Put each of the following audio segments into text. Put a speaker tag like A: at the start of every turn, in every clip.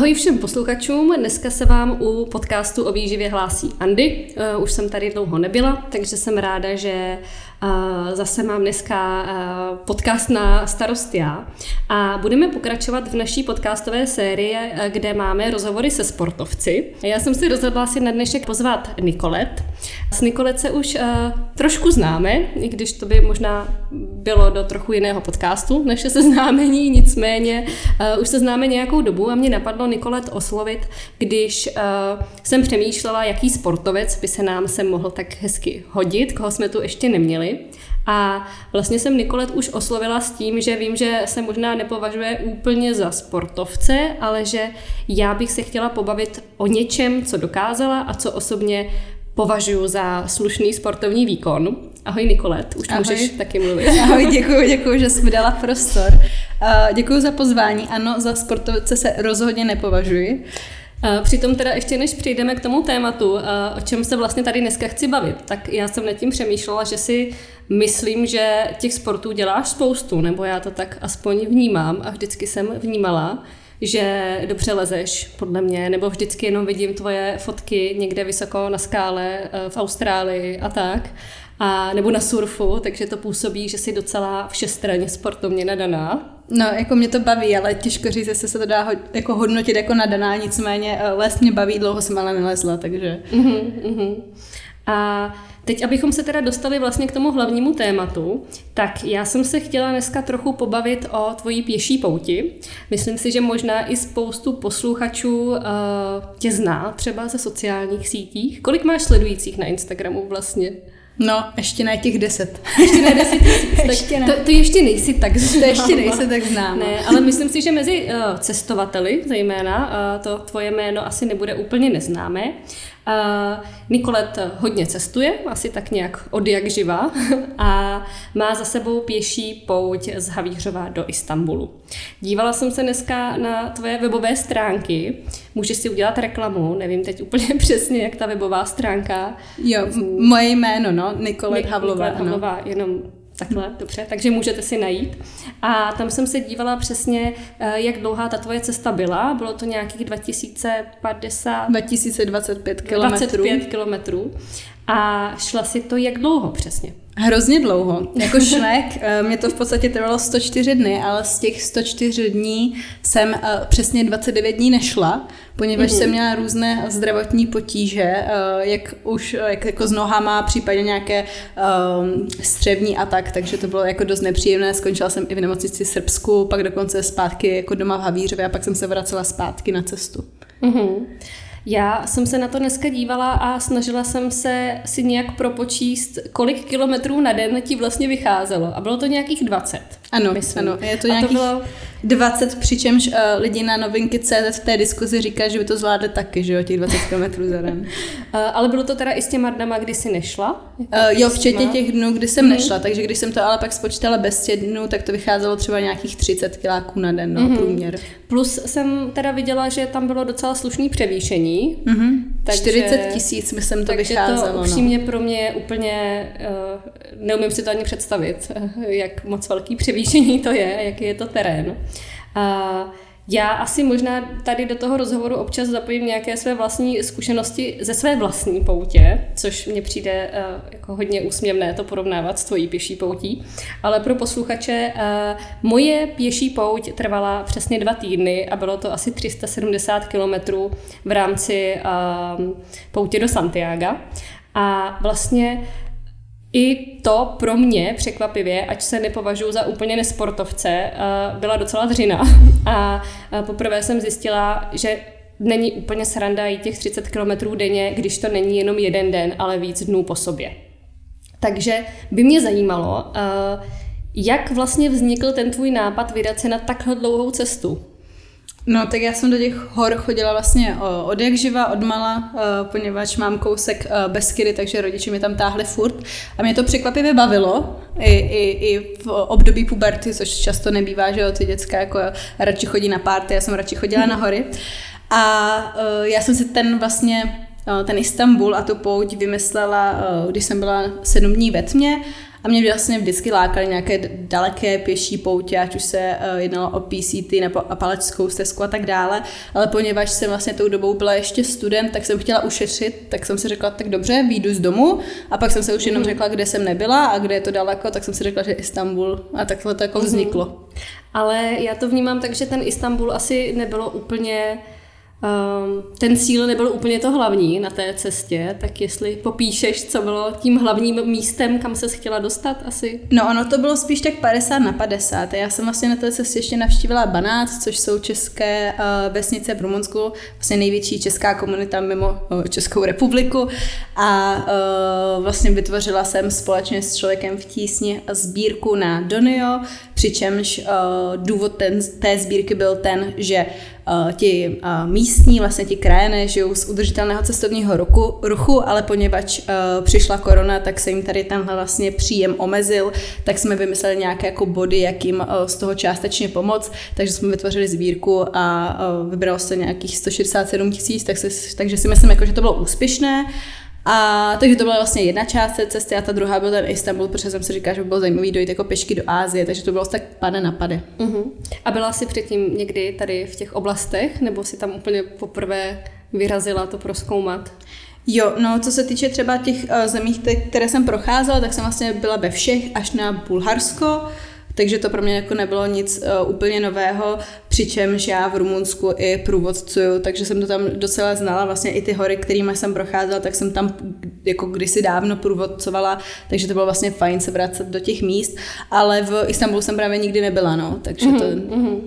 A: Ahoj všem posluchačům, dneska se vám u podcastu o výživě hlásí Andy. Uh, už jsem tady dlouho nebyla, takže jsem ráda, že zase mám dneska uh, podcast na starost já. A budeme pokračovat v naší podcastové sérii, kde máme rozhovory se sportovci. Já jsem si rozhodla si na dnešek pozvat Nikolet. S Nikolet se už trošku známe, i když to by možná bylo do trochu jiného podcastu, než se známení, nicméně už se známe nějakou dobu a mě napadlo, Nikolet oslovit, když jsem přemýšlela, jaký sportovec by se nám sem mohl tak hezky hodit, koho jsme tu ještě neměli. A vlastně jsem Nikolet už oslovila s tím, že vím, že se možná nepovažuje úplně za sportovce, ale že já bych se chtěla pobavit o něčem, co dokázala a co osobně považuji za slušný sportovní výkon. Ahoj Nikolet, už Ahoj. můžeš taky mluvit.
B: Ahoj, děkuji, děkuji, že jsi mi dala prostor. Uh, děkuji za pozvání. Ano, za sportovce se rozhodně nepovažuji.
A: Přitom teda ještě než přijdeme k tomu tématu, o čem se vlastně tady dneska chci bavit, tak já jsem nad tím přemýšlela, že si myslím, že těch sportů děláš spoustu, nebo já to tak aspoň vnímám a vždycky jsem vnímala, že dobře lezeš, podle mě, nebo vždycky jenom vidím tvoje fotky někde vysoko na skále eh, v Austrálii a tak, a, nebo na surfu, takže to působí, že jsi docela všestranně sportovně nadaná.
B: No, jako mě to baví, ale těžko říct, jestli se to dá ho, jako hodnotit jako nadaná, nicméně eh, les mě baví, dlouho jsem ale nelezla, takže... Uh-huh, uh-huh.
A: A teď, abychom se teda dostali vlastně k tomu hlavnímu tématu, tak já jsem se chtěla dneska trochu pobavit o tvojí pěší pouti. Myslím si, že možná i spoustu posluchačů uh, tě zná, třeba ze sociálních sítích. Kolik máš sledujících na Instagramu vlastně?
B: No, ještě ne těch deset.
A: Ještě ne deset tisíc. ještě ne. To, to ještě nejsi tak
B: známá. To ještě nejsi tak znám.
A: Ne, ale myslím si, že mezi uh, cestovateli zejména uh, to tvoje jméno asi nebude úplně neznámé. Uh, Nikolet hodně cestuje, asi tak nějak od jak živa, a má za sebou pěší pouť z Havířova do Istanbulu. Dívala jsem se dneska na tvoje webové stránky, můžeš si udělat reklamu, nevím teď úplně přesně, jak ta webová stránka.
B: Jo, moje jméno, no, Nikolet Havlová.
A: Nikolet Havlová, jenom Takhle, dobře, takže můžete si najít. A tam jsem se dívala přesně, eh, jak dlouhá ta tvoje cesta byla. Bylo to nějakých 2050...
B: 2025 kilometrů.
A: 25 kilometrů. A šla si to jak dlouho přesně?
B: Hrozně dlouho. Jako šlek, eh, mě to v podstatě trvalo 104 dny, ale z těch 104 dní jsem eh, přesně 29 dní nešla, poněvadž mm-hmm. jsem měla různé zdravotní potíže, eh, jak už jak jako s nohama, případně nějaké um, střevní a tak, takže to bylo jako dost nepříjemné. Skončila jsem i v nemocnici Srbsku, pak dokonce zpátky jako doma v Havířově a pak jsem se vracela zpátky na cestu. Mm-hmm.
A: Já jsem se na to dneska dívala a snažila jsem se si nějak propočíst, kolik kilometrů na den ti vlastně vycházelo. A bylo to nějakých 20.
B: Ano, myslím. ano. Je to nějakých to bylo... 20, přičemž uh, lidi na novinky CZ v té diskuzi říkají, že by to zvládli taky, že jo, těch 20 km za den.
A: uh, ale bylo to teda i s těma dnama, kdy jsi nešla?
B: Uh, jo, včetně těch dnů, kdy jsem mm-hmm. nešla, takže když jsem to ale pak spočítala bez těch dnů, tak to vycházelo třeba nějakých 30 kiláků na den, no, mm-hmm. průměr.
A: Plus jsem teda viděla, že tam bylo docela slušný převýšení.
B: Mm-hmm. Takže, 40 tisíc, myslím, to vycházelo.
A: to
B: no.
A: upřímně no. pro mě úplně, uh, neumím si to ani představit, jak moc velký převýšení to je, jaký je to terén. A já asi možná tady do toho rozhovoru občas zapojím nějaké své vlastní zkušenosti ze své vlastní poutě, což mně přijde uh, jako hodně úsměvné to porovnávat s tvojí pěší poutí. Ale pro posluchače, uh, moje pěší pouť trvala přesně dva týdny a bylo to asi 370 kilometrů v rámci uh, poutě do Santiago. A vlastně i to pro mě překvapivě, ať se nepovažuji za úplně nesportovce, eh, byla docela dřina. A eh, poprvé jsem zjistila, že není úplně sranda jít těch 30 km denně, když to není jenom jeden den, ale víc dnů po sobě. Takže by mě zajímalo, eh, jak vlastně vznikl ten tvůj nápad vydat se na takhle dlouhou cestu?
B: No, tak já jsem do těch hor chodila vlastně od jak živa, od mala, poněvadž mám kousek Beskydy, takže rodiče mi tam táhli furt. A mě to překvapivě bavilo, i, i, i v období puberty, což často nebývá, že jo, ty děcka jako radši chodí na párty, já jsem radši chodila na hory. A já jsem si ten vlastně ten Istanbul a tu pouť vymyslela, když jsem byla sedm dní ve tmě A mě vlastně vždycky lákaly nějaké daleké pěší poutě, ať už se uh, jednalo o PCT nebo Apalečskou stezku a tak dále, ale poněvadž jsem vlastně tou dobou byla ještě student, tak jsem chtěla ušetřit, tak jsem si řekla, tak dobře, výjdu z domu a pak jsem se už jenom mhm. řekla, kde jsem nebyla a kde je to daleko, tak jsem si řekla, že Istanbul a takhle to jako mhm. vzniklo.
A: Ale já to vnímám tak, že ten Istanbul asi nebylo úplně Um, ten cíl nebyl úplně to hlavní na té cestě, tak jestli popíšeš, co bylo tím hlavním místem, kam se chtěla dostat asi?
B: No ono to bylo spíš tak 50 na 50. Já jsem vlastně na té cestě ještě navštívila Banát, což jsou české uh, vesnice v Rumunsku, vlastně největší česká komunita mimo uh, Českou republiku a uh, vlastně vytvořila jsem společně s člověkem v tísni sbírku na Donio, přičemž uh, důvod ten, té sbírky byl ten, že uh, ti uh, místní, vlastně ti krajené žijou z udržitelného cestovního ruchu, ruchu ale poněvadž uh, přišla korona, tak se jim tady tenhle vlastně příjem omezil, tak jsme vymysleli nějaké jako body, jak jim z toho částečně pomoct, takže jsme vytvořili sbírku a vybralo se nějakých 167 tisíc, tak takže si myslím, jako, že to bylo úspěšné. A takže to byla vlastně jedna část té cesty a ta druhá byl ten Istanbul, protože jsem si říkala, že by bylo zajímavé dojít jako pešky do Ázie, takže to bylo tak pade na pade. Uh-huh.
A: A byla jsi předtím někdy tady v těch oblastech, nebo si tam úplně poprvé vyrazila to proskoumat?
B: Jo, no co se týče třeba těch uh, zemí, které jsem procházela, tak jsem vlastně byla ve všech až na Bulharsko, takže to pro mě jako nebylo nic uh, úplně nového, přičemž já v Rumunsku i průvodcuju, takže jsem to tam docela znala, vlastně i ty hory, kterými jsem procházela, tak jsem tam jako kdysi dávno průvodcovala, takže to bylo vlastně fajn se vracet do těch míst, ale v Istanbulu jsem právě nikdy nebyla, no, takže to... Mm-hmm.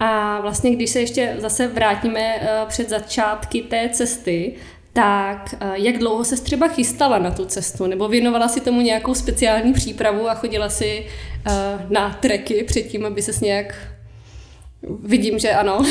A: A vlastně, když se ještě zase vrátíme uh, před začátky té cesty, tak uh, jak dlouho se třeba chystala na tu cestu? Nebo věnovala si tomu nějakou speciální přípravu a chodila si uh, na treky předtím, aby se nějak Vidím, že ano.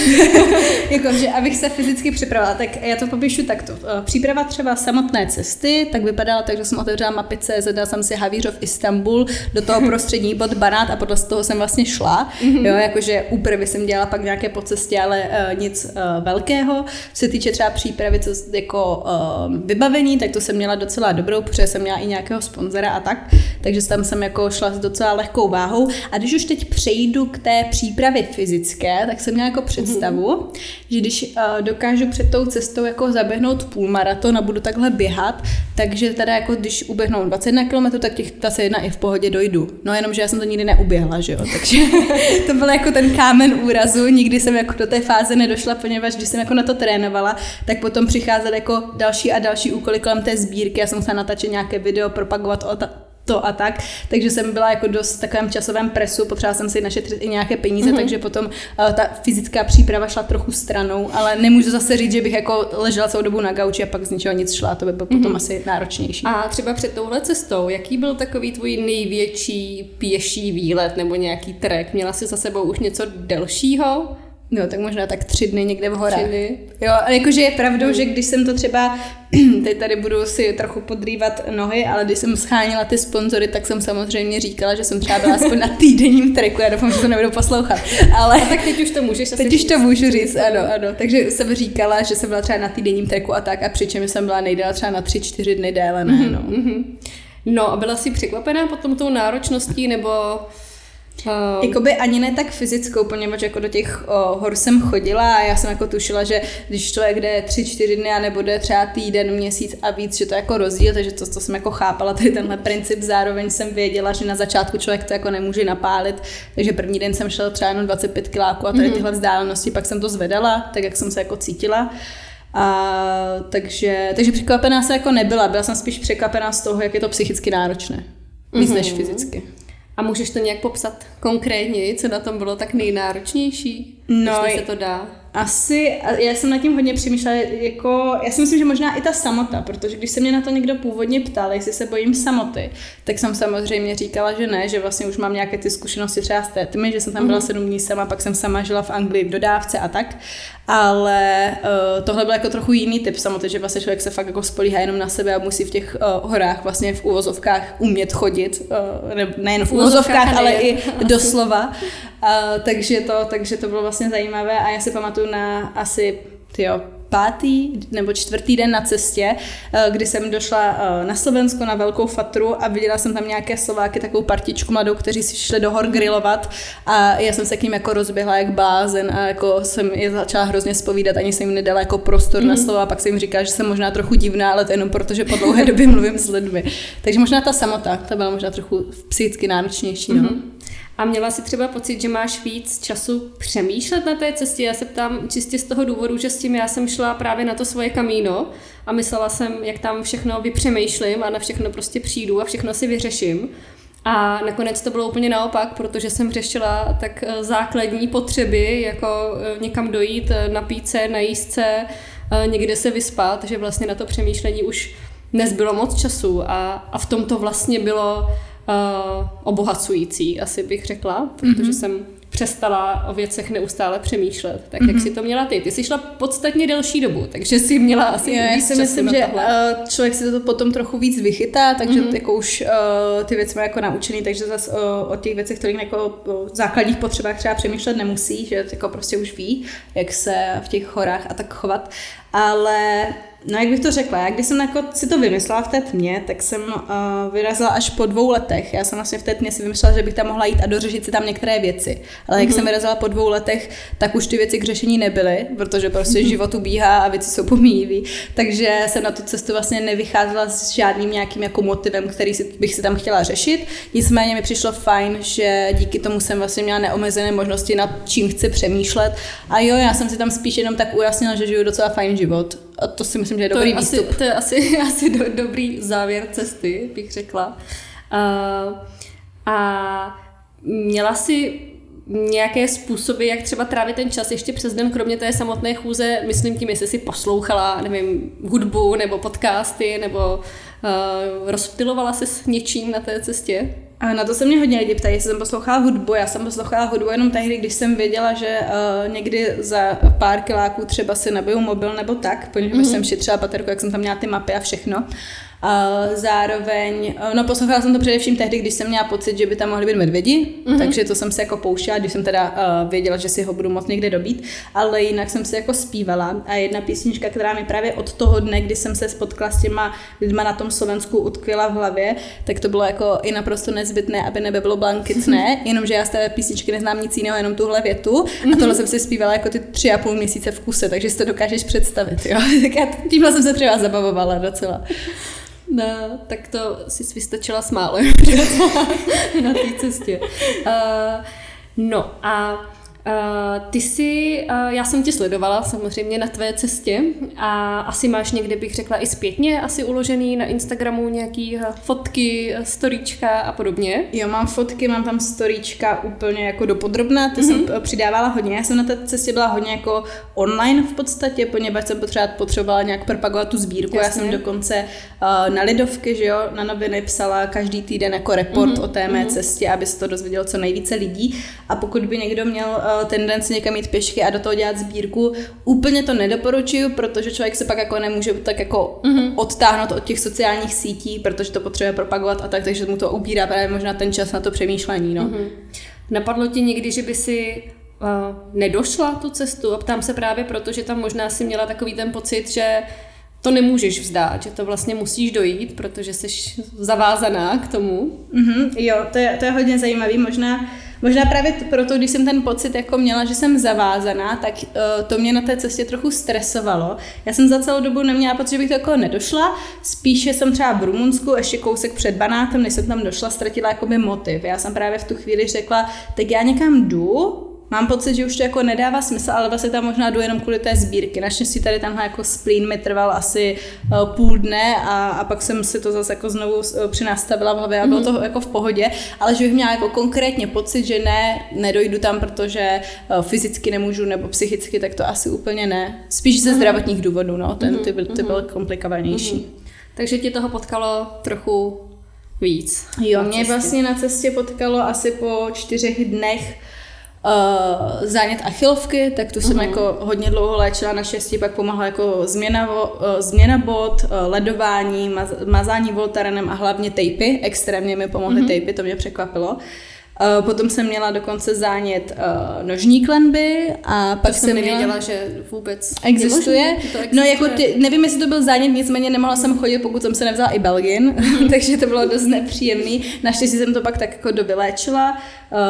B: jako, že abych se fyzicky připravila, tak já to popíšu takto. Eh, příprava třeba samotné cesty, tak vypadala tak, že jsem otevřela mapice, zadala jsem si Havířov Istanbul, do toho prostřední bod Banát a podle toho jsem vlastně šla. Mm-hmm. Jo, jakože úpravy jsem dělala pak nějaké po cestě, ale uh, nic uh, velkého. Co se týče třeba přípravy, co jako uh, vybavení, tak to jsem měla docela dobrou, protože jsem měla i nějakého sponzora a tak, takže tam jsem jako šla s docela lehkou váhou. A když už teď přejdu k té přípravě fyzické, fyzické, tak jsem měla jako představu, mm-hmm. že když uh, dokážu před tou cestou jako zaběhnout půlmaraton a budu takhle běhat, takže teda jako když uběhnu 21 km, tak těch 21 i v pohodě dojdu. No jenom, že já jsem to nikdy neuběhla, že jo, takže to byl jako ten kámen úrazu, nikdy jsem jako do té fáze nedošla, poněvadž když jsem jako na to trénovala, tak potom přicházely jako další a další úkoly kolem té sbírky, já jsem musela natáčet nějaké video, propagovat o ta, to a tak, takže jsem byla jako dost v takovém časovém presu, potřebovala jsem si našetřit i nějaké peníze, mm-hmm. takže potom uh, ta fyzická příprava šla trochu stranou, ale nemůžu zase říct, že bych jako ležela celou dobu na gauči a pak z ničeho nic šla, to by bylo mm-hmm. potom asi náročnější.
A: A třeba před touhle cestou, jaký byl takový tvůj největší pěší výlet nebo nějaký trek? Měla jsi za sebou už něco delšího?
B: No, tak možná tak tři dny někde v horách. Tři Jo, ale jakože je pravdou, mm. že když jsem to třeba, teď tady budu si trochu podrývat nohy, ale když jsem schánila ty sponzory, tak jsem samozřejmě říkala, že jsem třeba byla aspoň na týdenním treku, já doufám, že to nebudou poslouchat. Ale
A: a tak teď už to můžeš
B: Teď už to můžu říct, ano, ano. Takže jsem říkala, že jsem byla třeba na týdenním treku a tak, a přičem jsem byla nejdéle třeba na tři, čtyři dny déle, ne, mm-hmm, no. Mm-hmm.
A: No a byla jsi překvapená potom tou náročností, nebo
B: Uh, Jakoby ani ne tak fyzickou, poněvadž jako do těch o, hor jsem chodila a já jsem jako tušila, že když člověk jde tři, čtyři dny a nebo jde třeba týden, měsíc a víc, že to je jako rozdíl, takže to, to jsem jako chápala, tady tenhle princip. Zároveň jsem věděla, že na začátku člověk to jako nemůže napálit, takže první den jsem šel třeba jenom 25 kiláků a tady mhm. tyhle vzdálenosti, pak jsem to zvedala, tak jak jsem se jako cítila. A, takže, takže překvapená se jako nebyla, byla jsem spíš překvapená z toho, jak je to psychicky náročné. Víc mm-hmm. než fyzicky.
A: A můžeš to nějak popsat konkrétně, co na tom bylo tak nejnáročnější? No, se to dá.
B: Asi, já jsem nad tím hodně přemýšlela, jako, já si myslím, že možná i ta samota, protože když se mě na to někdo původně ptal, jestli se bojím samoty, tak jsem samozřejmě říkala, že ne, že vlastně už mám nějaké ty zkušenosti třeba s tétmi, že jsem tam byla mm-hmm. sedm dní sama, pak jsem sama žila v Anglii v dodávce a tak, ale uh, tohle byl jako trochu jiný typ samoty, že vlastně člověk se fakt jako spolíhá jenom na sebe a musí v těch uh, horách vlastně v úvozovkách umět chodit, uh, ne, nejen v úvozovkách, ale i doslova. Uh, takže, to, takže to bylo vlastně zajímavé a já si pamatuju na asi tyjo, pátý nebo čtvrtý den na cestě, uh, kdy jsem došla uh, na Slovensko na velkou fatru a viděla jsem tam nějaké Slováky, takovou partičku mladou, kteří si šli do hor grilovat a já jsem se k ním jako rozběhla jak blázen a jako jsem je začala hrozně spovídat, ani jsem jim nedala jako prostor mm. na mhm. slovo a pak jsem jim říkala, že jsem možná trochu divná, ale to jenom proto, že po dlouhé době mluvím s lidmi. Takže možná ta samota, ta byla možná trochu psychicky náročnější. No. Mm-hmm.
A: A měla si třeba pocit, že máš víc času přemýšlet na té cestě? Já se ptám čistě z toho důvodu, že s tím já jsem šla právě na to svoje kamíno a myslela jsem, jak tam všechno vypřemýšlím a na všechno prostě přijdu a všechno si vyřeším. A nakonec to bylo úplně naopak, protože jsem řešila tak eh, základní potřeby, jako eh, někam dojít, eh, napít se, najíst se, někde se vyspat, že vlastně na to přemýšlení už nezbylo moc času a, a v tom to vlastně bylo uh, obohacující, asi bych řekla, protože mm-hmm. jsem přestala o věcech neustále přemýšlet. Tak mm-hmm. jak mhm. si to měla ty? Ty jsi šla podstatně delší dobu, takže si měla asi
B: jo,
A: víc
B: já si myslím, že uh, člověk si to potom trochu víc vychytá, takže mm-hmm. jako už uh, ty věci má jako naučený, takže zase uh, o těch věcech, kterých jako uh, základních potřebách třeba přemýšlet nemusí, že jako prostě už ví, jak se v těch chorách a tak chovat. Ale No jak bych to řekla, já když jsem jako si to vymyslela v té tmě, tak jsem uh, vyrazila až po dvou letech. Já jsem vlastně v té tmě si vymyslela, že bych tam mohla jít a dořešit si tam některé věci. Ale jak mm-hmm. jsem vyrazila po dvou letech, tak už ty věci k řešení nebyly, protože prostě mm-hmm. život ubíhá a věci jsou pomíjivý. Takže jsem na tu cestu vlastně nevycházela s žádným nějakým jako motivem, který si, bych si tam chtěla řešit. Nicméně mi přišlo fajn, že díky tomu jsem vlastně měla neomezené možnosti nad čím chci přemýšlet. A jo, já jsem si tam spíš jenom tak ujasnila, že žiju docela fajn život. A to si myslím, že je to dobrý je
A: výstup. Asi, to je asi, asi do, dobrý závěr cesty, bych řekla. Uh, a měla si nějaké způsoby, jak třeba trávit ten čas ještě přes den, kromě té samotné chůze, myslím tím, jestli si poslouchala, nevím, hudbu nebo podcasty, nebo uh, rozptilovala se s něčím na té cestě?
B: A na to se mě hodně lidi ptají, jestli jsem poslouchala hudbu. Já jsem poslouchala hudbu jenom tehdy, když jsem věděla, že uh, někdy za pár kiláků třeba si nabiju mobil nebo tak, protože mm-hmm. jsem šetřila baterku, jak jsem tam měla ty mapy a všechno. Zároveň, uh, no poslouchala jsem to především tehdy, když jsem měla pocit, že by tam mohli být medvědi, mm-hmm. takže to jsem se jako pouštěla, když jsem teda uh, věděla, že si ho budu moc někde dobít, ale jinak jsem se jako zpívala a jedna písnička, která mi právě od toho dne, kdy jsem se spotkala s těma lidma na tom Slovensku utkvěla v hlavě, tak to bylo jako i naprosto nezbytné, aby nebe bylo blankicné, jenomže já z té písničky neznám nic jiného, jenom tuhle větu a tohle jsem si zpívala jako ty tři a půl měsíce v kuse, takže si to dokážeš představit, jo. tak já tímhle jsem se třeba zabavovala docela.
A: No, tak to si vystačila smálo na té cestě. Uh, no a Uh, ty jsi, uh, já jsem tě sledovala samozřejmě na tvé cestě a asi máš někde, bych řekla, i zpětně asi uložený na Instagramu nějaký uh, fotky, storíčka a podobně.
B: Jo, mám fotky, mám tam storíčka úplně jako dopodrobná, ty mm-hmm. jsem mhm. přidávala hodně. Já jsem na té cestě byla hodně jako online v podstatě, poněvadž jsem potřebovala, potřebovala nějak propagovat tu sbírku. Jasně. Já jsem dokonce uh, na Lidovky, že jo, na noviny psala každý týden jako report mm-hmm. o té mé mm-hmm. cestě, aby se to dozvědělo co nejvíce lidí. A pokud by někdo měl Eh, tendenci někam jít pěšky a do toho dělat sbírku. Úplně to nedoporučuju, protože člověk se pak jako nemůže tak jako mm-hmm. odtáhnout od těch sociálních sítí, protože to potřebuje propagovat a tak, takže mu to ubírá právě možná ten čas na to přemýšlení. No. Mm-hmm.
A: Napadlo ti někdy, že by si uh, nedošla tu cestu a ptám se právě proto, že tam možná si měla takový ten pocit, že to nemůžeš vzdát, že to vlastně musíš dojít, protože jsi zavázaná k tomu.
B: Mm-hmm, jo, to je, to je hodně zajímavý. Možná Možná právě proto, když jsem ten pocit jako měla, že jsem zavázaná, tak uh, to mě na té cestě trochu stresovalo. Já jsem za celou dobu neměla pocit, že bych to jako nedošla. Spíše jsem třeba v Rumunsku, ještě kousek před Banátem, než jsem tam došla, ztratila jakoby motiv. Já jsem právě v tu chvíli řekla, tak já někam jdu, Mám pocit, že už to jako nedává smysl, ale vlastně tam možná jdu jenom kvůli té sbírky. Naštěstí tady tenhle jako splín mi trval asi uh, půl dne a, a pak jsem si to zase jako znovu uh, přinastavila v hlavě a bylo mm-hmm. to jako v pohodě, ale že bych měla jako konkrétně pocit, že ne, nedojdu tam, protože uh, fyzicky nemůžu nebo psychicky, tak to asi úplně ne. Spíš ze mm-hmm. zdravotních důvodů, no, ten, ty, ty, ty byly komplikovanější. Mm-hmm.
A: Takže ti toho potkalo trochu víc.
B: Jo, mě vlastně na cestě potkalo asi po čtyřech dnech uh, zánět achilovky, tak tu jsem uh-huh. jako hodně dlouho léčila na šesti, pak pomohla jako změna, uh, změna bod, uh, ledování, maz, mazání voltarenem a hlavně tejpy. Extrémně mi pomohly uh-huh. tejpy, to mě překvapilo. Uh, potom jsem měla dokonce zánět uh, nožní klenby a pak
A: to jsem nevěděla,
B: měla...
A: že vůbec
B: Existuje?
A: je možný, že to
B: No
A: existuje.
B: jako ty, nevím, jestli to byl zánět, nicméně nemohla jsem chodit, pokud jsem se nevzala i Belgin, takže to bylo dost nepříjemný. Naštěstí jsem to pak tak jako dovyléčila, uh,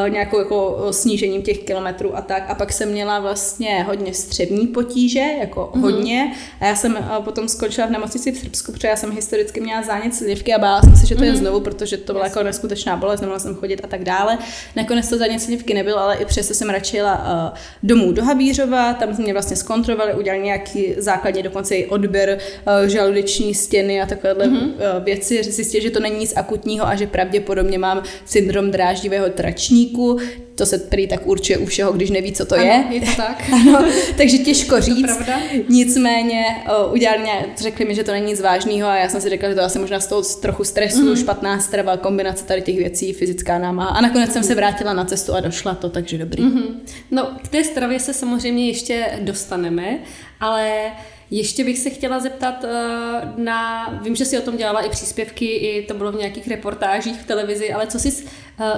B: nějakou jako uh, snížením těch kilometrů a tak. A pak jsem měla vlastně hodně střevní potíže, jako mm-hmm. hodně. A já jsem uh, potom skončila v nemocnici v Srbsku, protože já jsem historicky měla zánět slivky a bála jsem se, že to mm-hmm. je znovu, protože to byla jako neskutečná bolest, nemohla jsem chodit a tak dále. Nakonec to zánět slivky nebylo, ale i přesto jsem radši jela domů do Habířova, tam mě vlastně zkontrolovali, udělali nějaký základní dokonce i odběr žaludeční stěny a takovéhle mm-hmm. věci. Zjistili, že to není nic akutního a že pravděpodobně mám syndrom dráždivého tračníku. To se prý tak určuje u všeho, když neví, co to
A: ano,
B: je.
A: je to tak.
B: Ano, takže těžko říct.
A: pravda?
B: Nicméně uh, udělali mě, řekli mi, že to není nic vážného a já jsem si řekla, že to asi možná z toho trochu stresu, mm. špatná strava, kombinace tady těch věcí, fyzická námaha. A nakonec mm. jsem se vrátila na cestu a došla to, takže dobrý.
A: Mm-hmm. No, k té stravě se samozřejmě ještě dostaneme, ale ještě bych se chtěla zeptat uh, na, vím, že si o tom dělala i příspěvky, i to bylo v nějakých reportážích v televizi, ale co jsi s uh,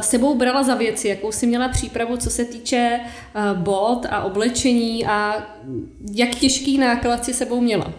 A: sebou brala za věci, jakou jsi měla přípravu, co se týče uh, bod a oblečení a jak těžký náklad si sebou měla?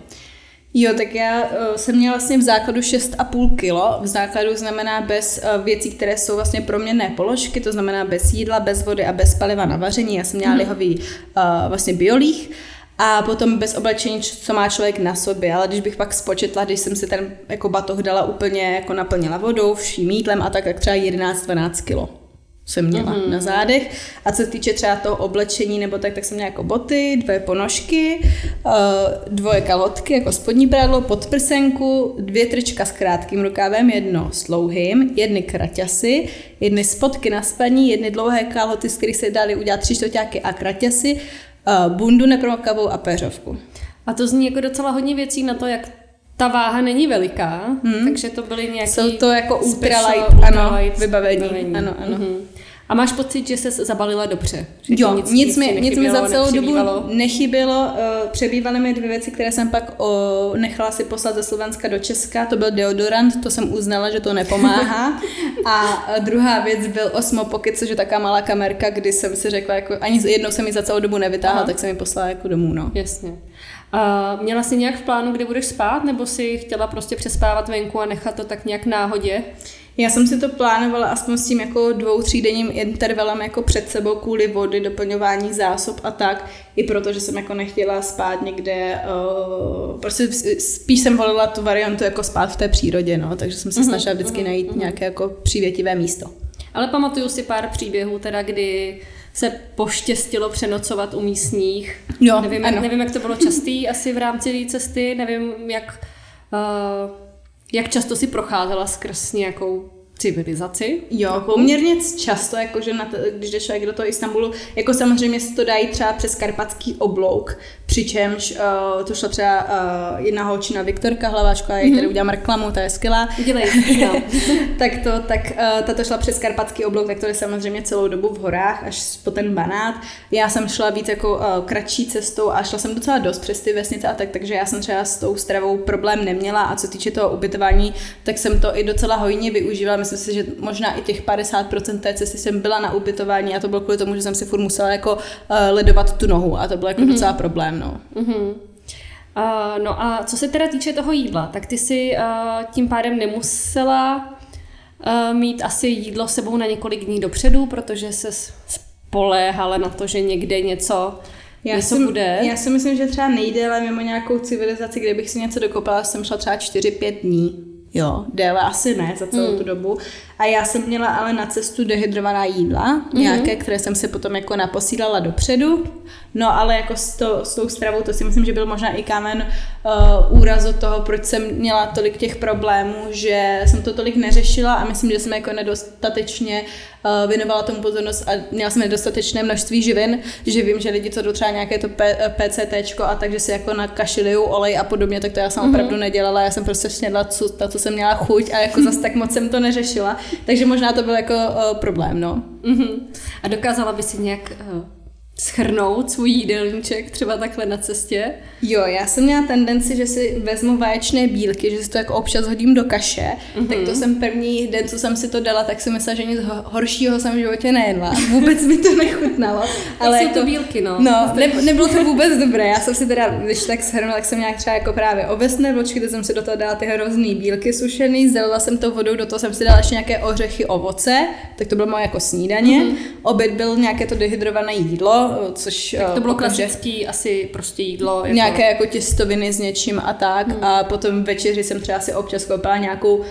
B: Jo, tak já uh, jsem měla vlastně v základu 6,5 kilo. V základu znamená bez uh, věcí, které jsou vlastně proměnné položky, to znamená bez jídla, bez vody a bez paliva na vaření. Já jsem měla mm. lihový uh, vlastně biolích. A potom bez oblečení, co má člověk na sobě, ale když bych pak spočetla, když jsem si ten jako batoh dala úplně jako naplnila vodou, vším jídlem a tak, tak třeba 11-12 kilo jsem měla mm-hmm. na zádech. A co se týče třeba toho oblečení nebo tak, tak jsem měla jako boty, dvě ponožky, uh, dvoje kalhotky, jako spodní prádlo, podprsenku, dvě trička s krátkým rukávem, jedno s dlouhým, jedny kraťasy, jedny spodky na spaní, jedny dlouhé kalhoty, z kterých se dali udělat tři čtvrťáky a kraťasy, bundu nepromokavou a péřovku.
A: A to zní jako docela hodně věcí na to, jak ta váha není veliká, hmm. takže to byly nějaké
B: Jsou to jako ultralight, ano, vybavení. vybavení. Ano, ano. Mm-hmm.
A: A máš pocit, že se zabalila dobře?
B: Že jo, nic, nic, mi, nic mi za celou dobu nechybělo. Uh, přebývaly mi dvě věci, které jsem pak uh, nechala si poslat ze Slovenska do Česka. To byl deodorant, to jsem uznala, že to nepomáhá. A uh, druhá věc byl Osmo Pocket, což je taková malá kamerka, kdy jsem si řekla, jako, ani jednou jsem ji za celou dobu nevytáhla, tak jsem ji poslala jako domů. No.
A: Jasně. A měla jsi nějak v plánu, kdy budeš spát, nebo si chtěla prostě přespávat venku a nechat to tak nějak náhodě?
B: Já jsem si to plánovala aspoň s tím jako dvou, třídenním intervalem jako před sebou kvůli vody, doplňování zásob a tak. I proto, že jsem jako nechtěla spát někde, uh, prostě spíš jsem volila tu variantu jako spát v té přírodě, no, takže jsem se mm-hmm, snažila vždycky mm-hmm, najít mm-hmm. nějaké jako přívětivé místo.
A: Ale pamatuju si pár příběhů teda, kdy se poštěstilo přenocovat u místních.
B: Jo,
A: nevím,
B: ano.
A: Jak, nevím, jak to bylo častý asi v rámci té cesty, nevím, jak, uh, jak často si procházela skrz nějakou civilizaci.
B: Jo, poměrně často, jakože na to, když jde člověk do toho Istanbulu, jako samozřejmě se to dají třeba přes karpatský oblouk, přičemž uh, to šlo třeba uh, jedna holčina Viktorka Hlaváčka, já mm-hmm. tady udělám reklamu, ta je skvělá.
A: Dělej, no.
B: tak to, tak uh, tato šla přes karpatský oblouk, tak to je samozřejmě celou dobu v horách, až po ten banát. Já jsem šla víc jako uh, kratší cestou a šla jsem docela dost přes ty vesnice a tak, takže já jsem třeba s tou stravou problém neměla a co týče toho ubytování, tak jsem to i docela hojně využívala. Myslím si, že možná i těch 50% té cesty jsem byla na ubytování a to bylo kvůli tomu, že jsem si furt musela jako uh, ledovat tu nohu a to byl jako mm-hmm. docela problém, no.
A: Mm-hmm. Uh, no a co se teda týče toho jídla, tak ty si uh, tím pádem nemusela uh, mít asi jídlo sebou na několik dní dopředu, protože se spoléhala na to, že někde něco
B: já
A: něco
B: si,
A: bude.
B: Já si myslím, že třeba nejdéle mimo nějakou civilizaci, kde bych si něco dokopala, jsem šla třeba 4-5 dní. Jo, déle asi ne za celou hmm. tu dobu. A já jsem měla ale na cestu dehydrovaná jídla, mm-hmm. nějaké, které jsem si potom jako naposílala dopředu. No ale jako s, to, s tou stravou, to si myslím, že byl možná i kámen uh, úrazu toho, proč jsem měla tolik těch problémů, že jsem to tolik neřešila a myslím, že jsem jako nedostatečně uh, věnovala tomu pozornost a měla jsem nedostatečné množství živin, že vím, že lidi, co jdou třeba nějaké to PCT a takže si jako nakašiliju olej a podobně, tak to já jsem mm-hmm. opravdu nedělala, já jsem prostě snědla co, ta, co jsem měla chuť a jako zase tak moc jsem to neřešila. Takže možná to byl jako uh, problém, no.
A: Mm-hmm. A dokázala by si nějak uh, schrnout svůj jídelníček třeba takhle na cestě?
B: Jo, já jsem měla tendenci, že si vezmu vaječné bílky, že si to jako občas hodím do kaše, mm-hmm. tak to jsem první den, co jsem si to dala, tak jsem myslela, že nic horšího jsem v životě nejedla. Vůbec mi to nechutnalo.
A: ale jsou to jako, bílky, no.
B: No, ne, nebylo to vůbec dobré. Já jsem si teda, když tak shrnula, tak jsem nějak třeba jako právě ovesné vločky, kde jsem si do toho dala ty hrozný bílky sušený, zalila jsem to vodou, do toho jsem si dala ještě nějaké ořechy, ovoce, tak to bylo moje jako snídaně. Mm-hmm. Oběd byl nějaké to dehydrované jídlo, což...
A: Tak to bylo klasický asi prostě jídlo.
B: Jako... Nějaké jako těstoviny s něčím a tak. Hmm. A potom večeři jsem třeba si občas koupila nějakou uh,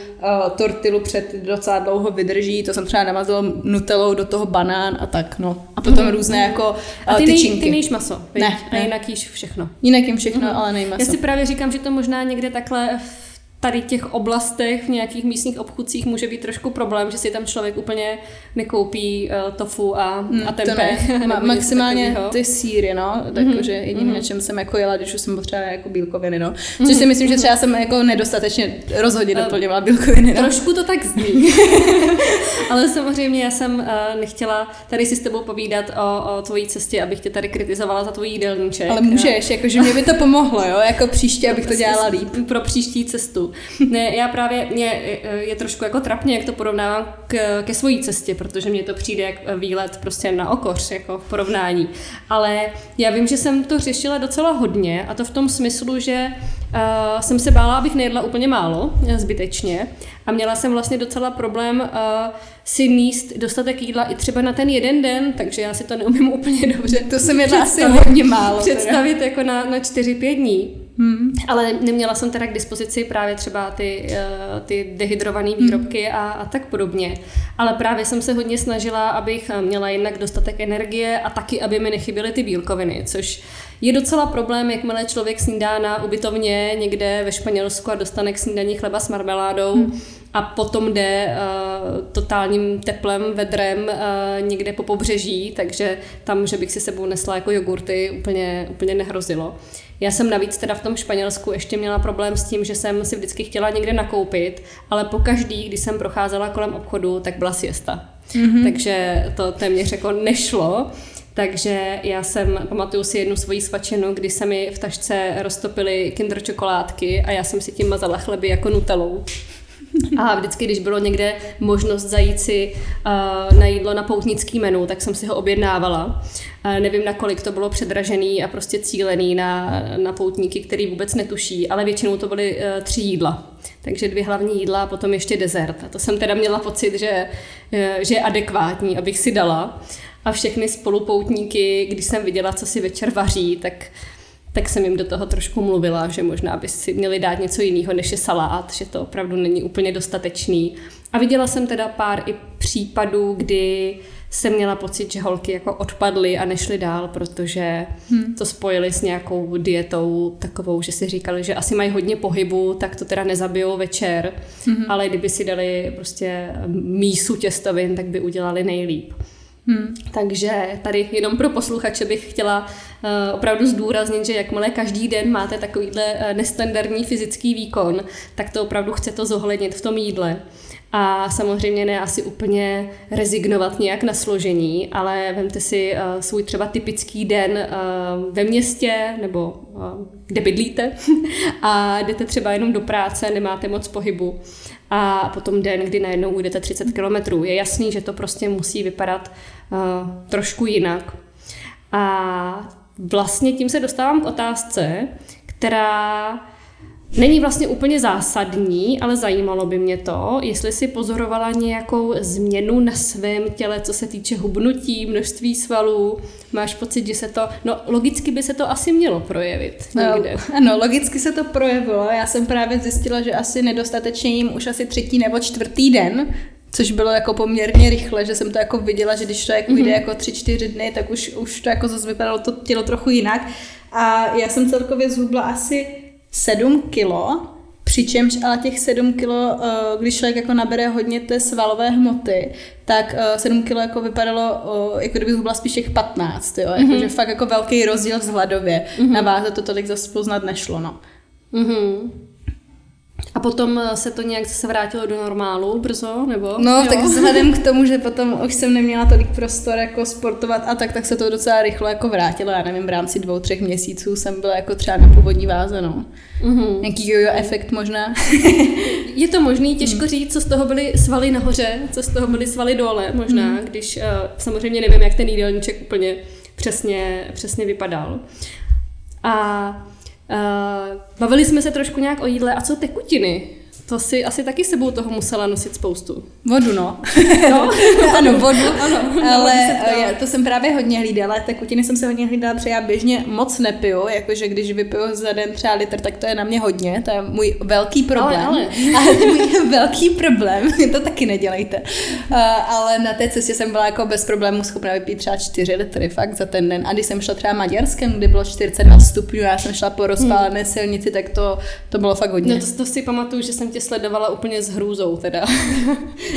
B: tortilu před docela dlouho vydrží, to jsem třeba namazala nutelou do toho banán a tak, no. A potom hmm. různé jako uh,
A: a ty
B: tyčinky. Nej,
A: ty nejíš maso,
B: Ne,
A: ne. A jinak jíš všechno.
B: Jinak jim všechno, hmm. ale nejím maso.
A: Já si právě říkám, že to možná někde takhle tady těch oblastech v nějakých místních obchudcích může být trošku problém, že si tam člověk úplně nekoupí uh, tofu a, hmm, a tempeh.
B: Ma, maximálně ty síry, no, takže mm-hmm. jediný, mm-hmm. na čem jsem jako jela, když už jsem potřebovala jako bílkoviny, no. Což mm-hmm. si myslím, že třeba jsem jako nedostatečně rozhodně eh, doplňovala bílkoviny.
A: No. Trošku to tak zní. Ale samozřejmě já jsem uh, nechtěla tady si s tebou povídat o, o tvojí cestě, abych tě tady kritizovala za tvůj jídelníček.
B: Ale můžeš, jakože mě by to pomohlo, jo, jako příště, abych to dělala líp.
A: Pro příští cestu. Ne, já právě, mě je trošku jako trapně, jak to porovnávám k, ke svojí cestě, protože mně to přijde jak výlet prostě na okoř, jako v porovnání. Ale já vím, že jsem to řešila docela hodně a to v tom smyslu, že uh, jsem se bála, abych nejedla úplně málo, zbytečně. A měla jsem vlastně docela problém uh, si níst dostatek jídla i třeba na ten jeden den, takže já si to neumím úplně dobře.
B: To jsem jedla asi hodně málo.
A: Představit teda. jako na, na 4-5 dní. Hmm. Ale neměla jsem teda k dispozici právě třeba ty, uh, ty dehydrované hmm. výrobky hmm. a, a tak podobně. Ale právě jsem se hodně snažila, abych měla jednak dostatek energie a taky, aby mi nechyběly ty bílkoviny, což je docela problém, jakmile člověk snídá na ubytovně někde ve Španělsku a dostane k snídaní chleba s marmeládou, hmm a potom jde uh, totálním teplem, vedrem uh, někde po pobřeží, takže tam, že bych si sebou nesla jako jogurty, úplně, úplně nehrozilo. Já jsem navíc teda v tom Španělsku ještě měla problém s tím, že jsem si vždycky chtěla někde nakoupit, ale po každý, když jsem procházela kolem obchodu, tak byla siesta. Mm-hmm. Takže to téměř jako nešlo. Takže já jsem, pamatuju si jednu svoji svačinu, kdy se mi v tašce roztopily kinder čokoládky a já jsem si tím mazala chleby jako nutelou. A vždycky, když bylo někde možnost zajít si uh, na jídlo na poutnický menu, tak jsem si ho objednávala. Uh, nevím, nakolik to bylo předražený a prostě cílený na, na poutníky, který vůbec netuší, ale většinou to byly uh, tři jídla. Takže dvě hlavní jídla a potom ještě dezert. A to jsem teda měla pocit, že, uh, že je adekvátní, abych si dala. A všechny spolupoutníky, když jsem viděla, co si večer vaří, tak tak jsem jim do toho trošku mluvila, že možná by si měli dát něco jiného, než je salát, že to opravdu není úplně dostatečný. A viděla jsem teda pár i případů, kdy jsem měla pocit, že holky jako odpadly a nešly dál, protože hmm. to spojili s nějakou dietou takovou, že si říkali, že asi mají hodně pohybu, tak to teda nezabijou večer, hmm. ale kdyby si dali prostě mísu těstovin, tak by udělali nejlíp. Hmm. Takže tady jenom pro posluchače bych chtěla uh, opravdu zdůraznit, že jakmile každý den máte takovýhle uh, nestandardní fyzický výkon, tak to opravdu chce to zohlednit v tom jídle. A samozřejmě ne asi úplně rezignovat nějak na složení, ale vemte si uh, svůj třeba typický den uh, ve městě nebo uh, kde bydlíte a jdete třeba jenom do práce, nemáte moc pohybu a potom den, kdy najednou ujdete 30 kilometrů. Je jasný, že to prostě musí vypadat trošku jinak. A vlastně tím se dostávám k otázce, která Není vlastně úplně zásadní, ale zajímalo by mě to, jestli si pozorovala nějakou změnu na svém těle, co se týče hubnutí, množství svalů. Máš pocit, že se to, no logicky by se to asi mělo projevit někde.
B: No, ano, logicky se to projevilo. Já jsem právě zjistila, že asi nedostatečně jim už asi třetí nebo čtvrtý den, což bylo jako poměrně rychle, že jsem to jako viděla, že když to jako mm-hmm. jako tři, čtyři dny, tak už, už to jako zase vypadalo to tělo trochu jinak. A já jsem celkově zhubla asi 7 kilo, přičemž ale těch 7 kilo, eh, když člověk jako nabere hodně té svalové hmoty, tak 7 eh, kilo jako vypadalo, eh, jako kdyby zhubla spíš těch 15, jo? Mm-hmm. Jakože fakt jako velký rozdíl vzhledově. Mm-hmm. Na váze to tolik zase poznat nešlo, no.
A: Mm-hmm. A potom se to nějak zase vrátilo do normálu brzo, nebo?
B: No,
A: jo?
B: tak vzhledem k tomu, že potom už jsem neměla tolik prostor jako sportovat a tak, tak se to docela rychle jako vrátilo. Já nevím, v rámci dvou, třech měsíců jsem byla jako třeba na původní váze, no. Mm-hmm. Nějaký jojo efekt možná.
A: Je to možný, těžko říct, co z toho byly svaly nahoře, co z toho byly svaly dole, možná, mm. když uh, samozřejmě nevím, jak ten jídelníček úplně přesně, přesně vypadal. A uh, bavili jsme se trošku nějak o jídle. A co tekutiny? To si asi taky sebou toho musela nosit spoustu.
B: Vodu, no. no. ano, vodu, ano. Ale já, to jsem právě hodně hlídala. Tekutiny jsem se hodně hlídala, protože já běžně moc nepiju, jakože když vypiju za den třeba litr, tak to je na mě hodně. To je můj velký problém.
A: Ale, ale.
B: ale můj velký problém, to taky nedělejte. Uh, ale na té cestě jsem byla jako bez problémů schopna vypít třeba 4 litry fakt za ten den. A když jsem šla třeba Maďarskem, kde bylo 42 stupňů, já jsem šla po rozpálené hmm. silnici, tak to, to bylo fakt hodně.
A: No to, to si pamatuju, že jsem tě sledovala úplně s hrůzou teda.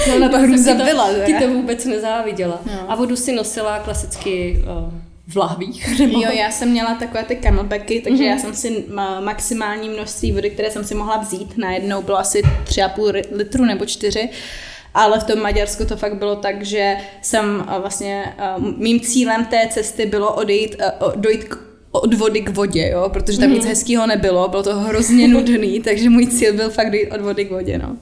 B: No na to hrůza byla.
A: Ti to vůbec nezáviděla. No. A vodu si nosila klasicky uh, v lahvích. Nebo...
B: Jo, já jsem měla takové ty camelbacky, takže mm-hmm. já jsem si maximální množství vody, které jsem si mohla vzít, najednou bylo asi 3,5 litru nebo 4 ale v tom Maďarsku to fakt bylo tak, že jsem vlastně, mým cílem té cesty bylo odejít, dojít k od vody k vodě, jo, protože tam mm. nic mhm. hezkého nebylo, bylo to hrozně nudný, takže můj cíl byl fakt dojít od vody k vodě, no.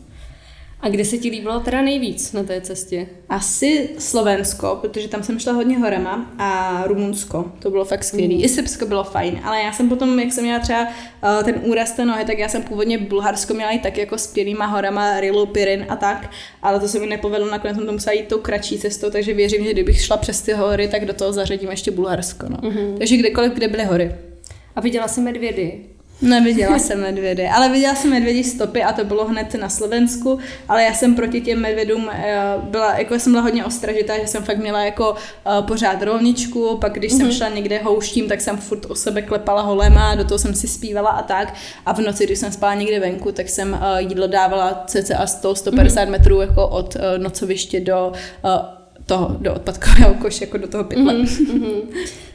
A: A kde se ti líbilo teda nejvíc na té cestě?
B: Asi Slovensko, protože tam jsem šla hodně horama a Rumunsko, to bylo fakt skvělé. Mm. I Srbsko bylo fajn, ale já jsem potom, jak jsem měla třeba uh, ten úraz té nohy, tak já jsem původně Bulharsko měla i tak jako skvělýma horama, Rilu, Pirin a tak, ale to se mi nepovedlo, nakonec jsem to musela jít tou kratší cestou, takže věřím, že kdybych šla přes ty hory, tak do toho zařadím ještě Bulharsko. No. Mm-hmm. Takže kdekoliv, kde byly hory.
A: A viděla jsi medvědy?
B: Neviděla jsem medvědy, ale viděla jsem medvědí stopy a to bylo hned na Slovensku, ale já jsem proti těm medvědům eh, byla, jako jsem byla hodně ostražitá, že jsem fakt měla jako uh, pořád rolničku, pak když mm-hmm. jsem mhm. šla někde houštím, tak jsem furt o sebe klepala holema, do toho jsem si zpívala a tak a v noci, když jsem spala někde venku, tak jsem uh, jídlo dávala cca 100-150 mm-hmm. metrů jako od nocoviště do toho, do odpadkového koše, jako do toho pytle. Mm-hmm.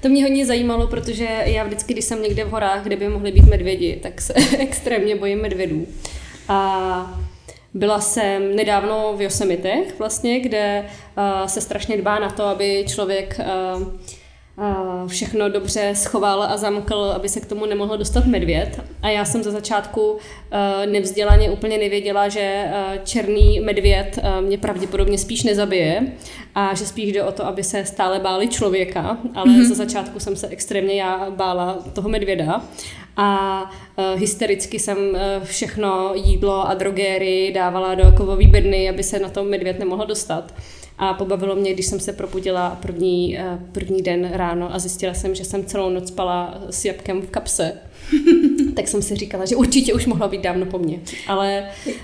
A: To mě hodně zajímalo, protože já vždycky, když jsem někde v horách, kde by mohly být medvědi, tak se extrémně bojím medvědů. A byla jsem nedávno v Yosemitech, vlastně, kde uh, se strašně dbá na to, aby člověk uh, všechno dobře schoval a zamkl, aby se k tomu nemohl dostat medvěd. A já jsem za začátku nevzdělaně úplně nevěděla, že černý medvěd mě pravděpodobně spíš nezabije a že spíš jde o to, aby se stále báli člověka, ale mm-hmm. za začátku jsem se extrémně já bála toho medvěda a hystericky jsem všechno jídlo a drogéry dávala do kovové bedny, aby se na tom medvěd nemohl dostat. A pobavilo mě, když jsem se probudila první, uh, první den ráno a zjistila jsem, že jsem celou noc spala s jabkem v kapse. tak jsem si říkala, že určitě už mohla být dávno po mně. Ale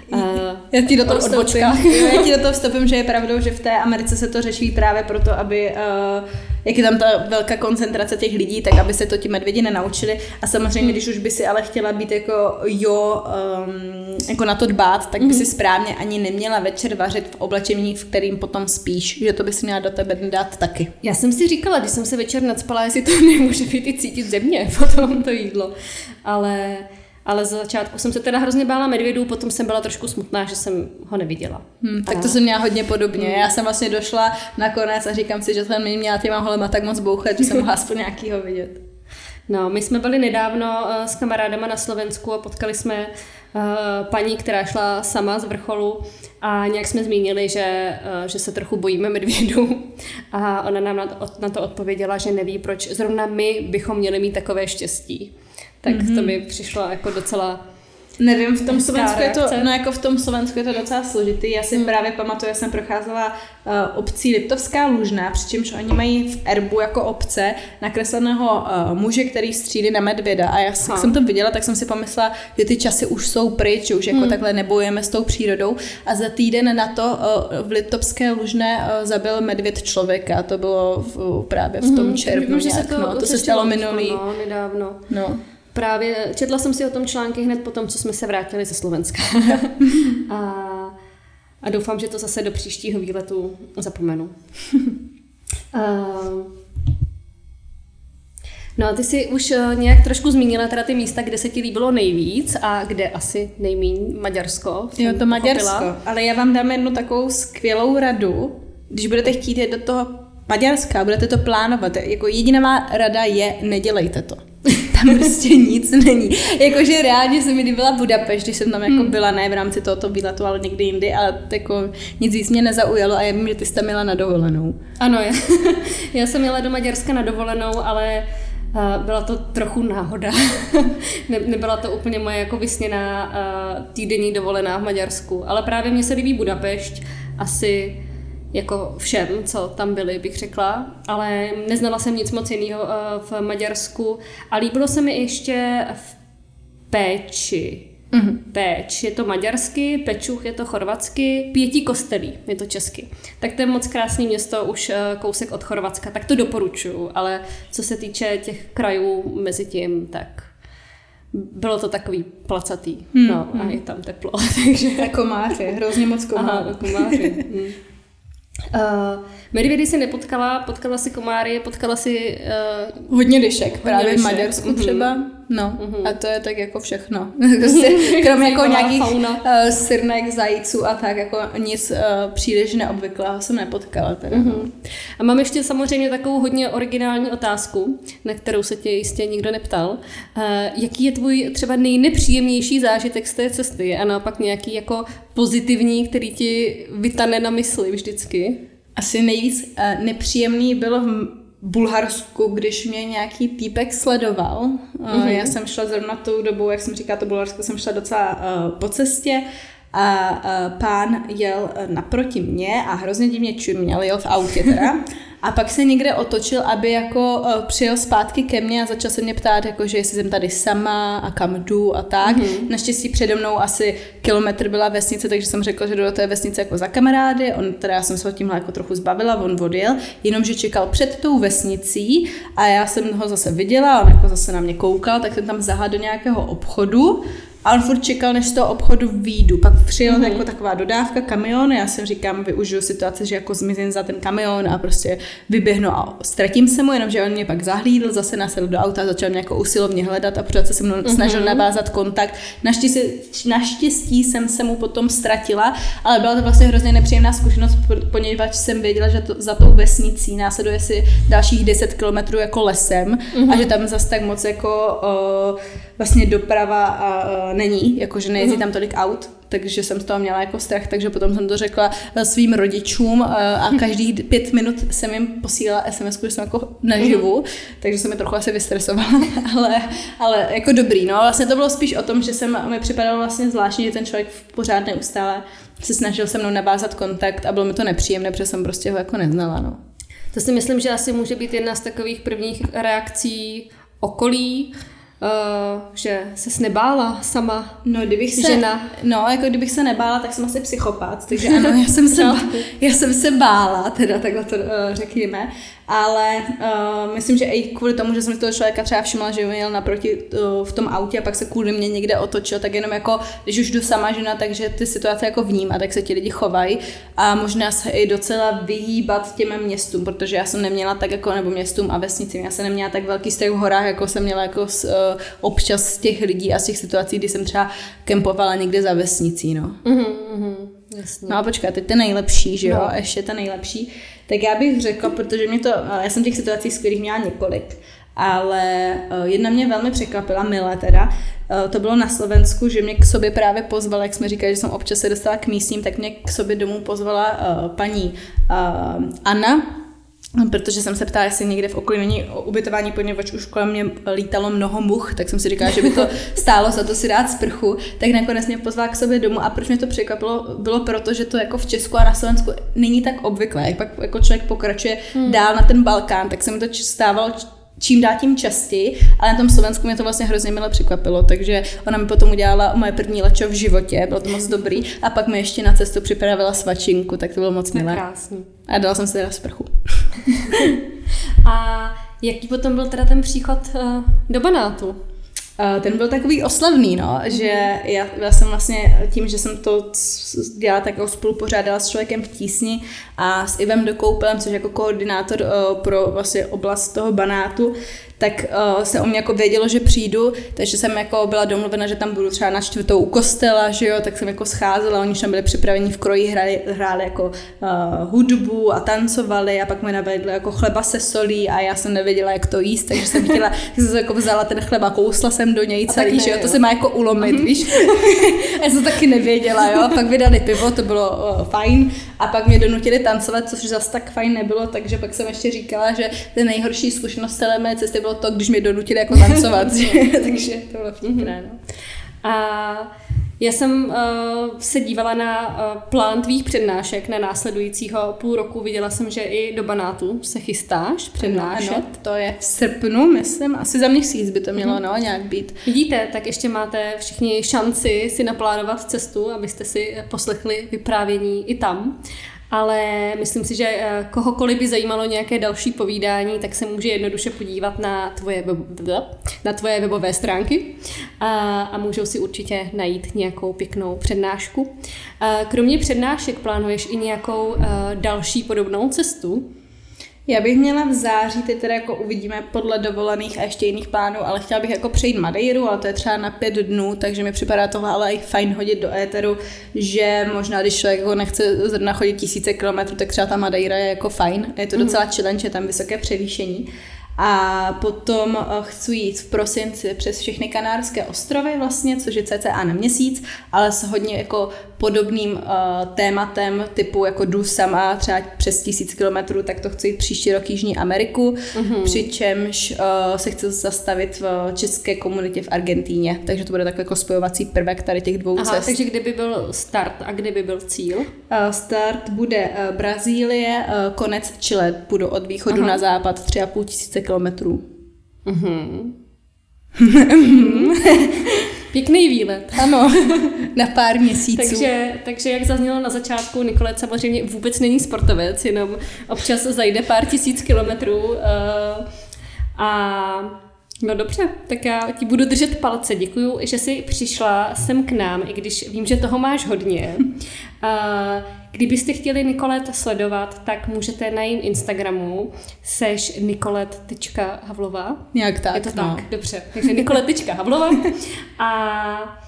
A: uh,
B: já ti do toho vstoupím. já ti do toho vstoupím, že je pravdou, že v té Americe se to řeší právě proto, aby uh, jak je tam ta velká koncentrace těch lidí, tak aby se to ti medvědi nenaučili. A samozřejmě, když už by si ale chtěla být jako jo, um, jako na to dbát, tak by si správně ani neměla večer vařit v oblečení, v kterým potom spíš, že to by si měla do tebe dát taky.
A: Já jsem si říkala, když jsem se večer nadspala, jestli to nemůže být i cítit země potom to jídlo. Ale ale za začátku jsem se teda hrozně bála medvědů, potom jsem byla trošku smutná, že jsem ho neviděla.
B: Hmm, tak to jsem měla hodně podobně. Hmm. Já jsem vlastně došla nakonec a říkám si, že jsem měla těma holema tak moc bouchet, že jsem mohla aspoň nějakýho vidět.
A: No, my jsme byli nedávno uh, s kamarádama na Slovensku a potkali jsme uh, paní, která šla sama z vrcholu a nějak jsme zmínili, že, uh, že se trochu bojíme medvědů a ona nám na to, na to odpověděla, že neví, proč zrovna my bychom měli mít takové štěstí tak mm-hmm. to mi přišlo jako docela
B: Nevím, v tom Slovensku je to, no jako v tom Slovensku je to docela složitý. Já si hmm. právě pamatuju, já jsem procházela uh, obcí Liptovská Lužná, přičemž oni mají v erbu jako obce nakresleného uh, muže, který střílí na medvěda. A já jak jsem to viděla, tak jsem si pomyslela, že ty časy už jsou pryč, že už jako hmm. takhle nebojujeme s tou přírodou. A za týden na to uh, v Liptovské Lužné uh, zabil medvěd člověka. To bylo v, právě v tom hmm. červnu nějak. Se to, no, to se stalo minulý.
A: No, nedávno.
B: No
A: právě četla jsem si o tom články hned po tom, co jsme se vrátili ze Slovenska. a, a doufám, že to zase do příštího výletu zapomenu. uh, No a ty jsi už uh, nějak trošku zmínila teda ty místa, kde se ti líbilo nejvíc a kde asi nejméně Maďarsko.
B: Jo, to Maďarsko. Ale já vám dám jednu takovou skvělou radu. Když budete chtít jít do toho Maďarska, budete to plánovat. Jako jediná rada je, nedělejte to. Tam prostě nic není. Jakože reálně se mi líbila Budapešť, když jsem tam jako hmm. byla, ne v rámci tohoto výletu, ale někdy jindy, ale jako nic víc mě nezaujalo a já vím, že ty jsi tam měla na dovolenou.
A: Ano, já, já jsem jela do Maďarska na dovolenou, ale byla to trochu náhoda. ne, nebyla to úplně moje jako vysněná týdenní dovolená v Maďarsku, ale právě mně se líbí Budapešť asi jako všem, co tam byli, bych řekla, ale neznala jsem nic moc jiného v Maďarsku a líbilo se mi ještě v péči. Mm-hmm. Péč je to maďarsky, Pečuch je to chorvatsky, Pětí kostelí je to česky. Tak to je moc krásné město, už eh, kousek od Chorvatska, tak to doporučuju, ale co se týče těch krajů mezi tím, tak bylo to takový placatý, hmm, no hmm. a je tam teplo, takže...
B: A komáři, hrozně moc komáři.
A: Aha, komáři. hmm. Uh, Medvědy si nepotkala, potkala si komáry, potkala si...
B: Uh, hodně lišek, právě v Maďarsku mm-hmm. třeba. No, mm-hmm. a to je tak jako všechno. Prostě kromě jako nějakých uh, sirnek, zajíců a tak, jako nic uh, příliš neobvyklého jsem nepotkala. Teda. Mm-hmm.
A: A mám ještě samozřejmě takovou hodně originální otázku, na kterou se tě jistě nikdo neptal. Uh, jaký je tvůj třeba nejnepříjemnější zážitek z té cesty a naopak nějaký jako pozitivní, který ti vytane na mysli vždycky?
B: Asi nejvíc uh, nepříjemný bylo v Bulharsku, když mě nějaký týpek sledoval. Mm-hmm. Já jsem šla zrovna tou dobou, jak jsem říkala, to Bulharsko jsem šla docela uh, po cestě a uh, pán jel naproti mě a hrozně divně čuměl, jel v autě teda. A pak se někde otočil, aby jako uh, přijel zpátky ke mně a začal se mě ptát, jako, že jestli jsem tady sama a kam jdu a tak. Mm-hmm. Naštěstí přede mnou asi kilometr byla vesnice, takže jsem řekla, že jdu do té vesnice jako za kamarády. On teda já jsem se ho tímhle jako trochu zbavila, on odjel, jenomže čekal před tou vesnicí a já jsem ho zase viděla, on jako zase na mě koukal, tak jsem tam zahal do nějakého obchodu a on furt čekal, než z toho obchodu výjdu. Pak přijel mm-hmm. jako taková dodávka, kamion, já jsem říkám, využiju situace, že jako zmizím za ten kamion a prostě vyběhnu a ztratím se mu, jenomže on mě pak zahlídl, zase nasedl do auta začal mě jako usilovně hledat a pořád se se mnou mm-hmm. snažil navázat kontakt. Naštěstí, naštěstí jsem se mu potom ztratila, ale byla to vlastně hrozně nepříjemná zkušenost, poněvadž jsem věděla, že to, za tou vesnicí následuje si dalších 10 kilometrů jako lesem mm-hmm. a že tam zase tak moc jako uh, vlastně doprava a, není, jakože nejezdí mhm. tam tolik aut, takže jsem z toho měla jako strach, takže potom jsem to řekla eh, svým rodičům eh, a každý pět minut jsem jim posílala SMS, že jsem jako naživu, mhm. takže jsem mi trochu asi vystresovala, ale, ale jako dobrý, no vlastně to bylo spíš o tom, že jsem, mi připadalo vlastně zvláštní, že ten člověk pořád neustále se snažil se mnou navázat kontakt a bylo mi to nepříjemné, protože jsem prostě ho jako neznala, no.
A: To si myslím, že asi může být jedna z takových prvních reakcí okolí, Uh, že se nebála sama
B: no, kdybych se, žena. No, jako kdybych se nebála, tak jsem asi psychopat, takže ano, já jsem se, no. já jsem se bála, teda takhle to uh, řekněme ale uh, myslím, že i kvůli tomu, že jsem si toho člověka třeba všimla, že jel naproti uh, v tom autě a pak se kvůli mě někde otočil, tak jenom jako, když už jdu sama žena, takže ty situace jako vním a tak se ti lidi chovají a možná se i docela vyhýbat těm městům, protože já jsem neměla tak jako, nebo městům a vesnicím, já jsem neměla tak velký strach v horách, jako jsem měla jako z, uh, občas z těch lidí a z těch situací, kdy jsem třeba kempovala někde za vesnicí, no. Mm-hmm, jasně. No a počkej, teď to nejlepší, že jo, no. ještě to nejlepší tak já bych řekla, protože mě to, já jsem těch situací skvělých měla několik, ale eh, jedna mě velmi překvapila, milé teda, eh, to bylo na Slovensku, že mě k sobě právě pozvala, jak jsme říkali, že jsem občas se dostala k místním, tak mě k sobě domů pozvala paní Anna, protože jsem se ptala, jestli někde v okolí není ubytování, poněvadž už kolem mě lítalo mnoho much, tak jsem si říkala, že by to stálo za to si dát sprchu, tak nakonec mě pozvala k sobě domů a proč mě to překvapilo, bylo proto, že to jako v Česku a na Slovensku není tak obvyklé. Jak pak jako člověk pokračuje hmm. dál na ten Balkán, tak se mi to stávalo čím dál tím častěji, ale na tom Slovensku mě to vlastně hrozně milé překvapilo, takže ona mi potom udělala moje první lečo v životě, bylo to moc dobrý a pak mi ještě na cestu připravila svačinku, tak to bylo moc milé.
A: Krásný.
B: A dala jsem si teda sprchu.
A: a jaký potom byl teda ten příchod uh, do Banátu?
B: Uh, ten byl takový oslavný, no, že já, já jsem vlastně tím, že jsem to dělala tak spolupořádala s člověkem v tísni a s Ivem Dokoupelem, což jako koordinátor uh, pro vlastně oblast toho banátu, tak uh, se o mě jako vědělo, že přijdu, takže jsem jako byla domluvena, že tam budu třeba na čtvrtou u kostela, že jo, tak jsem jako scházela, oni tam byli připraveni v kroji, hráli, hráli jako uh, hudbu a tancovali a pak mi navedli jako chleba se solí a já jsem nevěděla, jak to jíst, takže jsem chtěla, jsem jako vzala ten chleba, kousla jsem do něj celý, že jo, to se má jako ulomit, mm-hmm. víš. já jsem taky nevěděla, jo, pak vydali pivo, to bylo uh, fajn a pak mě donutili tancovat, což zase tak fajn nebylo, takže pak jsem ještě říkala, že ten nejhorší zkušenost celé mé cesty bylo to, když mě donutili jako tancovat, takže to bylo vtipné, no.
A: A já jsem uh, se dívala na uh, plán tvých přednášek na následujícího půl roku. Viděla jsem, že i do Banátu se chystáš přednášet. Ano,
B: to je v srpnu, myslím. Asi za měsíc by to mělo mm-hmm. no, nějak být.
A: Vidíte, tak ještě máte všichni šanci si naplánovat cestu, abyste si poslechli vyprávění i tam ale myslím si, že eh, kohokoliv by zajímalo nějaké další povídání, tak se může jednoduše podívat na tvoje, na tvoje webové stránky a, a můžou si určitě najít nějakou pěknou přednášku. Kromě přednášek plánuješ i nějakou eh, další podobnou cestu?
B: Já bych měla v září, teď teda jako uvidíme podle dovolených a ještě jiných plánů, ale chtěla bych jako přejít Madeiru, ale to je třeba na pět dnů, takže mi připadá tohle ale i fajn hodit do éteru, že možná když člověk jako nechce zrovna chodit tisíce kilometrů, tak třeba ta Madeira je jako fajn. Je to docela mm. challenge, je tam vysoké převýšení. A potom eh, chci jít v prosinci přes všechny Kanárské ostrovy vlastně, což je cca na měsíc, ale s hodně jako podobným uh, tématem typu jako jdu sama třeba přes tisíc kilometrů, tak to chci jít příští rok Jižní Ameriku, mm-hmm. přičemž uh, se chci zastavit v české komunitě v Argentíně, takže to bude takový jako spojovací prvek tady těch dvou
A: Aha,
B: cest.
A: takže kdyby byl start a kdyby byl cíl? Uh,
B: start bude uh, Brazílie, uh, konec Chile, budu od východu Aha. na západ, tři a půl tisíce kilometrů.
A: Mm-hmm. Pěkný výlet.
B: Ano, na pár měsíců.
A: takže, takže jak zaznělo na začátku, Nikolet samozřejmě vůbec není sportovec, jenom občas zajde pár tisíc kilometrů uh, a No dobře, tak já ti budu držet palce. Děkuju, že jsi přišla sem k nám, i když vím, že toho máš hodně. Kdybyste chtěli Nikolet sledovat, tak můžete na jejím Instagramu seš nikolet.havlova.
B: Nějak tak,
A: Je to
B: no.
A: tak, dobře. Takže nikolet.havlova. A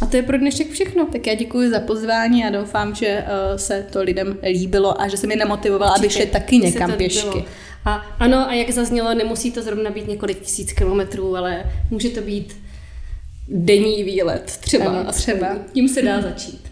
A: a to je pro dnešek všechno.
B: Tak já děkuji za pozvání a doufám, že uh, se to lidem líbilo a že se mi nemotivovala, aby šli taky někam pěšky.
A: A ano, a jak zaznělo, nemusí to zrovna být několik tisíc kilometrů, ale může to být denní výlet třeba.
B: Ano, třeba.
A: Tím se dá začít.